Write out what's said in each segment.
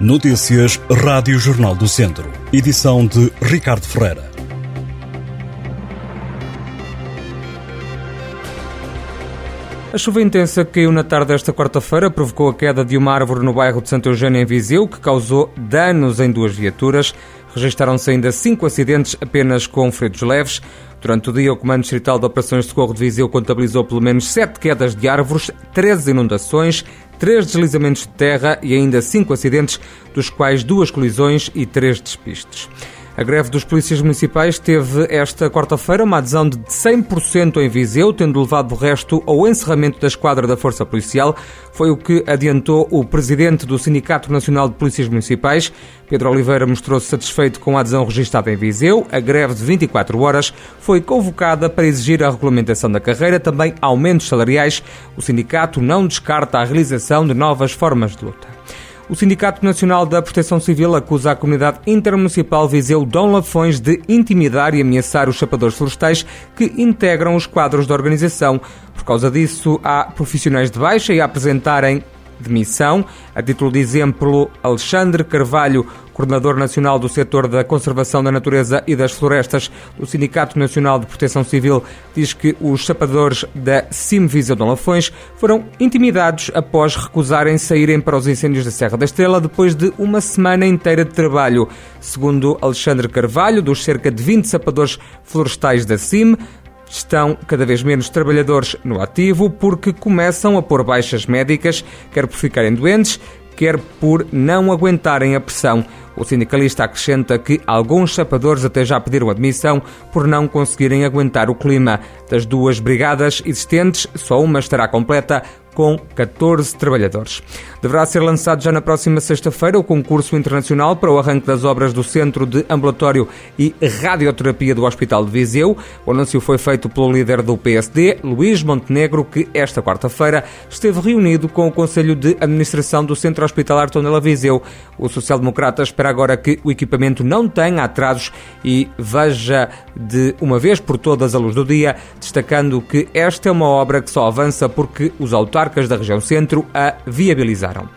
Notícias Rádio Jornal do Centro. Edição de Ricardo Ferreira. A chuva intensa que caiu na tarde desta quarta-feira provocou a queda de uma árvore no bairro de Santo Eugênio, em Viseu, que causou danos em duas viaturas. Registaram-se ainda cinco acidentes apenas com feridos leves. Durante o dia, o Comando Distrital de Operações de Socorro de Viseu contabilizou pelo menos sete quedas de árvores, 13 inundações, três deslizamentos de terra e ainda cinco acidentes, dos quais duas colisões e três despistes. A greve dos polícias municipais teve esta quarta-feira uma adesão de 100% em Viseu, tendo levado o resto ao encerramento da esquadra da Força Policial. Foi o que adiantou o presidente do Sindicato Nacional de Polícias Municipais. Pedro Oliveira mostrou-se satisfeito com a adesão registada em Viseu. A greve de 24 horas foi convocada para exigir a regulamentação da carreira, também aumentos salariais. O sindicato não descarta a realização de novas formas de luta. O Sindicato Nacional da Proteção Civil acusa a comunidade intermunicipal Viseu Dom Lafões de intimidar e ameaçar os chapadores florestais que integram os quadros da organização. Por causa disso, há profissionais de baixa e a apresentarem demissão. A título de exemplo, Alexandre Carvalho, coordenador nacional do setor da conservação da natureza e das florestas do Sindicato Nacional de Proteção Civil, diz que os sapadores da Simvisa Dom Lafões foram intimidados após recusarem saírem para os incêndios da Serra da Estrela depois de uma semana inteira de trabalho. Segundo Alexandre Carvalho, dos cerca de 20 sapadores florestais da CIM, estão cada vez menos trabalhadores no ativo porque começam a pôr baixas médicas, quer por ficarem doentes, quer por não aguentarem a pressão. O sindicalista acrescenta que alguns chapadores até já pediram admissão por não conseguirem aguentar o clima. Das duas brigadas existentes, só uma estará completa com 14 trabalhadores. Deverá ser lançado já na próxima sexta-feira o concurso internacional para o arranque das obras do Centro de Ambulatório e Radioterapia do Hospital de Viseu. O anúncio foi feito pelo líder do PSD, Luís Montenegro, que esta quarta-feira esteve reunido com o Conselho de Administração do Centro Hospitalar Tondela Viseu. O social-democrata espera agora que o equipamento não tenha atrasos e veja de uma vez por todas a luz do dia, destacando que esta é uma obra que só avança porque os autarcas autarcas da região centro a viabilizaram.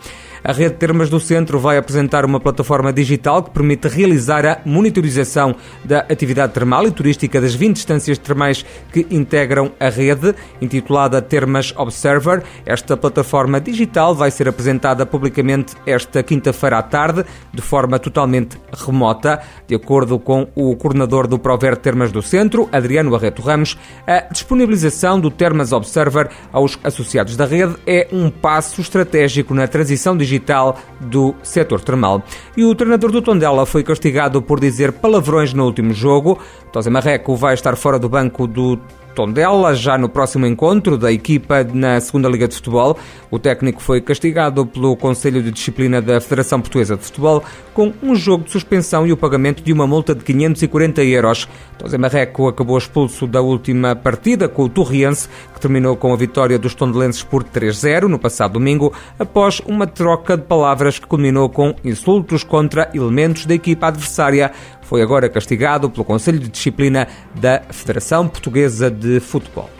A Rede Termas do Centro vai apresentar uma plataforma digital que permite realizar a monitorização da atividade termal e turística das 20 estâncias termais que integram a rede, intitulada Termas Observer. Esta plataforma digital vai ser apresentada publicamente esta quinta-feira à tarde, de forma totalmente remota. De acordo com o coordenador do Prover Termas do Centro, Adriano Arreto Ramos, a disponibilização do Termas Observer aos associados da rede é um passo estratégico na transição digital digital do setor termal. E o treinador do Tondela foi castigado por dizer palavrões no último jogo. Tosé Marreco vai estar fora do banco do Tondela, já no próximo encontro da equipa na Segunda Liga de Futebol. O técnico foi castigado pelo Conselho de Disciplina da Federação Portuguesa de Futebol com um jogo de suspensão e o pagamento de uma multa de 540 euros. José Marreco acabou expulso da última partida com o Torriense, que terminou com a vitória dos tondelenses por 3-0 no passado domingo, após uma troca de palavras que culminou com insultos contra elementos da equipa adversária foi agora castigado pelo Conselho de Disciplina da Federação Portuguesa de Futebol.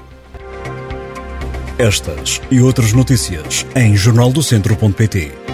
Estas e outras notícias em jornaldocentro.pt.